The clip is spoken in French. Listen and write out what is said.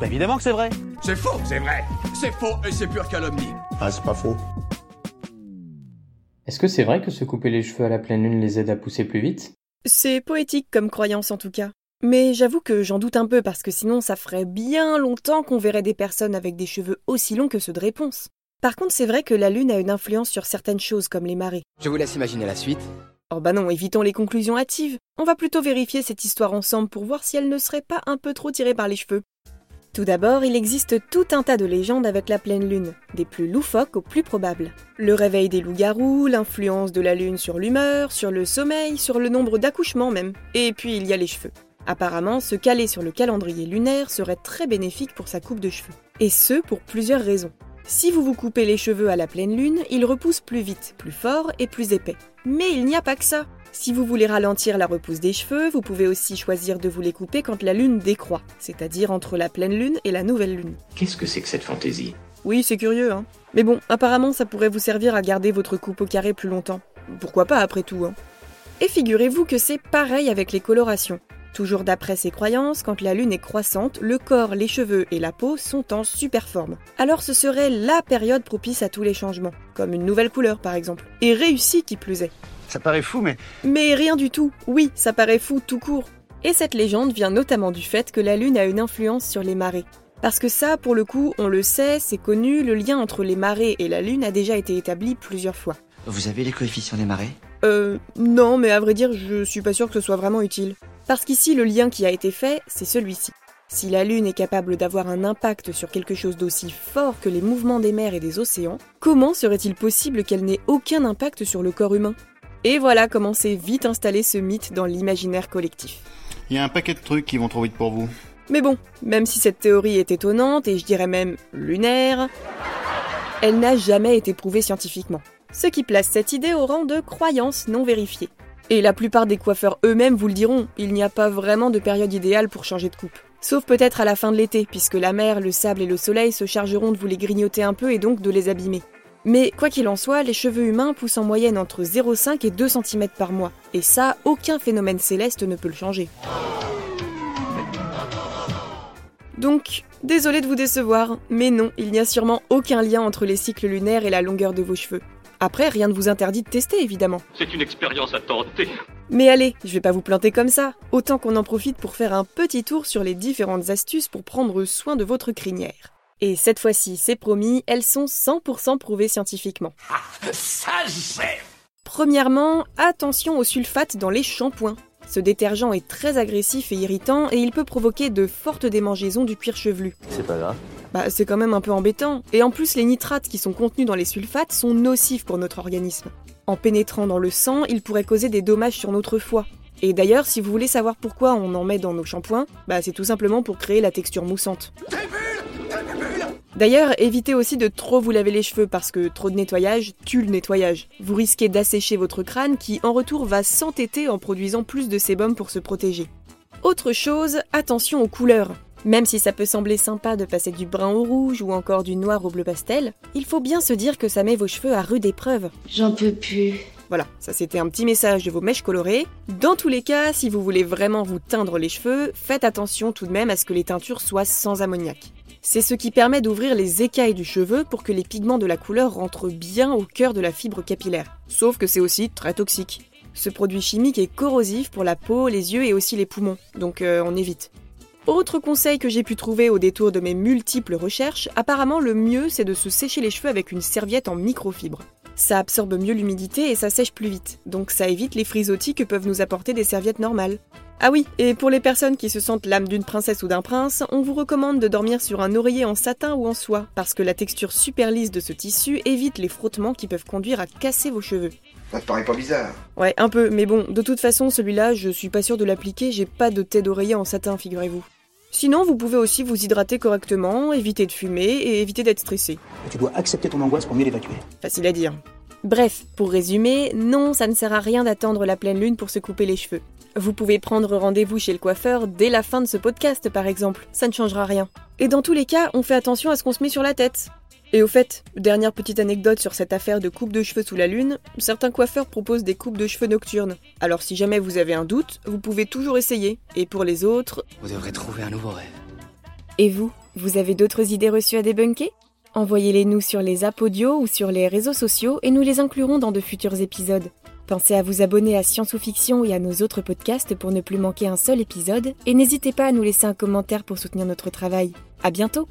Bah évidemment que c'est vrai. C'est faux, c'est vrai. C'est faux et c'est pure calomnie. Ah, c'est pas faux. Est-ce que c'est vrai que se couper les cheveux à la pleine lune les aide à pousser plus vite? C'est poétique comme croyance en tout cas. Mais j'avoue que j'en doute un peu parce que sinon ça ferait bien longtemps qu'on verrait des personnes avec des cheveux aussi longs que ceux de réponse. Par contre, c'est vrai que la lune a une influence sur certaines choses comme les marées. Je vous laisse imaginer la suite. Oh bah non, évitons les conclusions hâtives. On va plutôt vérifier cette histoire ensemble pour voir si elle ne serait pas un peu trop tirée par les cheveux. Tout d'abord, il existe tout un tas de légendes avec la pleine lune, des plus loufoques aux plus probables. Le réveil des loups-garous, l'influence de la lune sur l'humeur, sur le sommeil, sur le nombre d'accouchements même. Et puis il y a les cheveux. Apparemment, se caler sur le calendrier lunaire serait très bénéfique pour sa coupe de cheveux. Et ce, pour plusieurs raisons. Si vous vous coupez les cheveux à la pleine lune, ils repoussent plus vite, plus fort et plus épais. Mais il n'y a pas que ça. Si vous voulez ralentir la repousse des cheveux, vous pouvez aussi choisir de vous les couper quand la lune décroît, c'est-à-dire entre la pleine lune et la nouvelle lune. Qu'est-ce que c'est que cette fantaisie? Oui, c'est curieux, hein. Mais bon, apparemment ça pourrait vous servir à garder votre coupe au carré plus longtemps. Pourquoi pas après tout, hein. Et figurez-vous que c'est pareil avec les colorations. Toujours d'après ses croyances, quand la lune est croissante, le corps, les cheveux et la peau sont en super forme. Alors ce serait la période propice à tous les changements, comme une nouvelle couleur par exemple, et réussie qui plus est. Ça paraît fou, mais Mais rien du tout, oui, ça paraît fou tout court. Et cette légende vient notamment du fait que la lune a une influence sur les marées. Parce que ça, pour le coup, on le sait, c'est connu, le lien entre les marées et la lune a déjà été établi plusieurs fois. Vous avez les coefficients des marées? Euh, non, mais à vrai dire, je suis pas sûr que ce soit vraiment utile. Parce qu'ici, le lien qui a été fait, c'est celui-ci. Si la Lune est capable d'avoir un impact sur quelque chose d'aussi fort que les mouvements des mers et des océans, comment serait-il possible qu'elle n'ait aucun impact sur le corps humain? Et voilà comment s'est vite installé ce mythe dans l'imaginaire collectif. Il y a un paquet de trucs qui vont trop vite pour vous. Mais bon, même si cette théorie est étonnante et je dirais même lunaire, elle n'a jamais été prouvée scientifiquement. Ce qui place cette idée au rang de croyance non vérifiée. Et la plupart des coiffeurs eux-mêmes vous le diront, il n'y a pas vraiment de période idéale pour changer de coupe. Sauf peut-être à la fin de l'été, puisque la mer, le sable et le soleil se chargeront de vous les grignoter un peu et donc de les abîmer. Mais quoi qu'il en soit, les cheveux humains poussent en moyenne entre 0,5 et 2 cm par mois. Et ça, aucun phénomène céleste ne peut le changer. Donc, désolé de vous décevoir, mais non, il n'y a sûrement aucun lien entre les cycles lunaires et la longueur de vos cheveux. Après, rien ne vous interdit de tester, évidemment. C'est une expérience à tenter. Mais allez, je vais pas vous planter comme ça. Autant qu'on en profite pour faire un petit tour sur les différentes astuces pour prendre soin de votre crinière. Et cette fois-ci, c'est promis, elles sont 100% prouvées scientifiquement. Ça, j'aime Premièrement, attention aux sulfates dans les shampoings. Ce détergent est très agressif et irritant et il peut provoquer de fortes démangeaisons du cuir chevelu. c'est pas grave. Bah, c'est quand même un peu embêtant. Et en plus, les nitrates qui sont contenus dans les sulfates sont nocifs pour notre organisme. En pénétrant dans le sang, ils pourraient causer des dommages sur notre foie. Et d'ailleurs, si vous voulez savoir pourquoi on en met dans nos shampoings, bah c'est tout simplement pour créer la texture moussante. D'ailleurs, évitez aussi de trop vous laver les cheveux parce que trop de nettoyage tue le nettoyage. Vous risquez d'assécher votre crâne qui en retour va s'entêter en produisant plus de sébum pour se protéger. Autre chose, attention aux couleurs. Même si ça peut sembler sympa de passer du brun au rouge ou encore du noir au bleu pastel, il faut bien se dire que ça met vos cheveux à rude épreuve. J'en peux plus. Voilà, ça c'était un petit message de vos mèches colorées. Dans tous les cas, si vous voulez vraiment vous teindre les cheveux, faites attention tout de même à ce que les teintures soient sans ammoniac. C'est ce qui permet d'ouvrir les écailles du cheveu pour que les pigments de la couleur rentrent bien au cœur de la fibre capillaire. Sauf que c'est aussi très toxique. Ce produit chimique est corrosif pour la peau, les yeux et aussi les poumons, donc euh, on évite. Autre conseil que j'ai pu trouver au détour de mes multiples recherches, apparemment le mieux c'est de se sécher les cheveux avec une serviette en microfibre. Ça absorbe mieux l'humidité et ça sèche plus vite, donc ça évite les frisottis que peuvent nous apporter des serviettes normales. Ah oui, et pour les personnes qui se sentent l'âme d'une princesse ou d'un prince, on vous recommande de dormir sur un oreiller en satin ou en soie, parce que la texture super lisse de ce tissu évite les frottements qui peuvent conduire à casser vos cheveux. Ça te paraît pas bizarre Ouais, un peu, mais bon, de toute façon, celui-là, je suis pas sûre de l'appliquer, j'ai pas de tête d'oreiller en satin, figurez-vous. Sinon, vous pouvez aussi vous hydrater correctement, éviter de fumer et éviter d'être stressé. Tu dois accepter ton angoisse pour mieux l'évacuer. Facile à dire. Bref, pour résumer, non, ça ne sert à rien d'attendre la pleine lune pour se couper les cheveux. Vous pouvez prendre rendez-vous chez le coiffeur dès la fin de ce podcast, par exemple, ça ne changera rien. Et dans tous les cas, on fait attention à ce qu'on se met sur la tête. Et au fait, dernière petite anecdote sur cette affaire de coupe de cheveux sous la lune, certains coiffeurs proposent des coupes de cheveux nocturnes. Alors si jamais vous avez un doute, vous pouvez toujours essayer. Et pour les autres, Vous devrez trouver un nouveau rêve. Et vous, vous avez d'autres idées reçues à débunker? Envoyez-les nous sur les apps audio ou sur les réseaux sociaux et nous les inclurons dans de futurs épisodes. Pensez à vous abonner à Science ou Fiction et à nos autres podcasts pour ne plus manquer un seul épisode et n'hésitez pas à nous laisser un commentaire pour soutenir notre travail. À bientôt!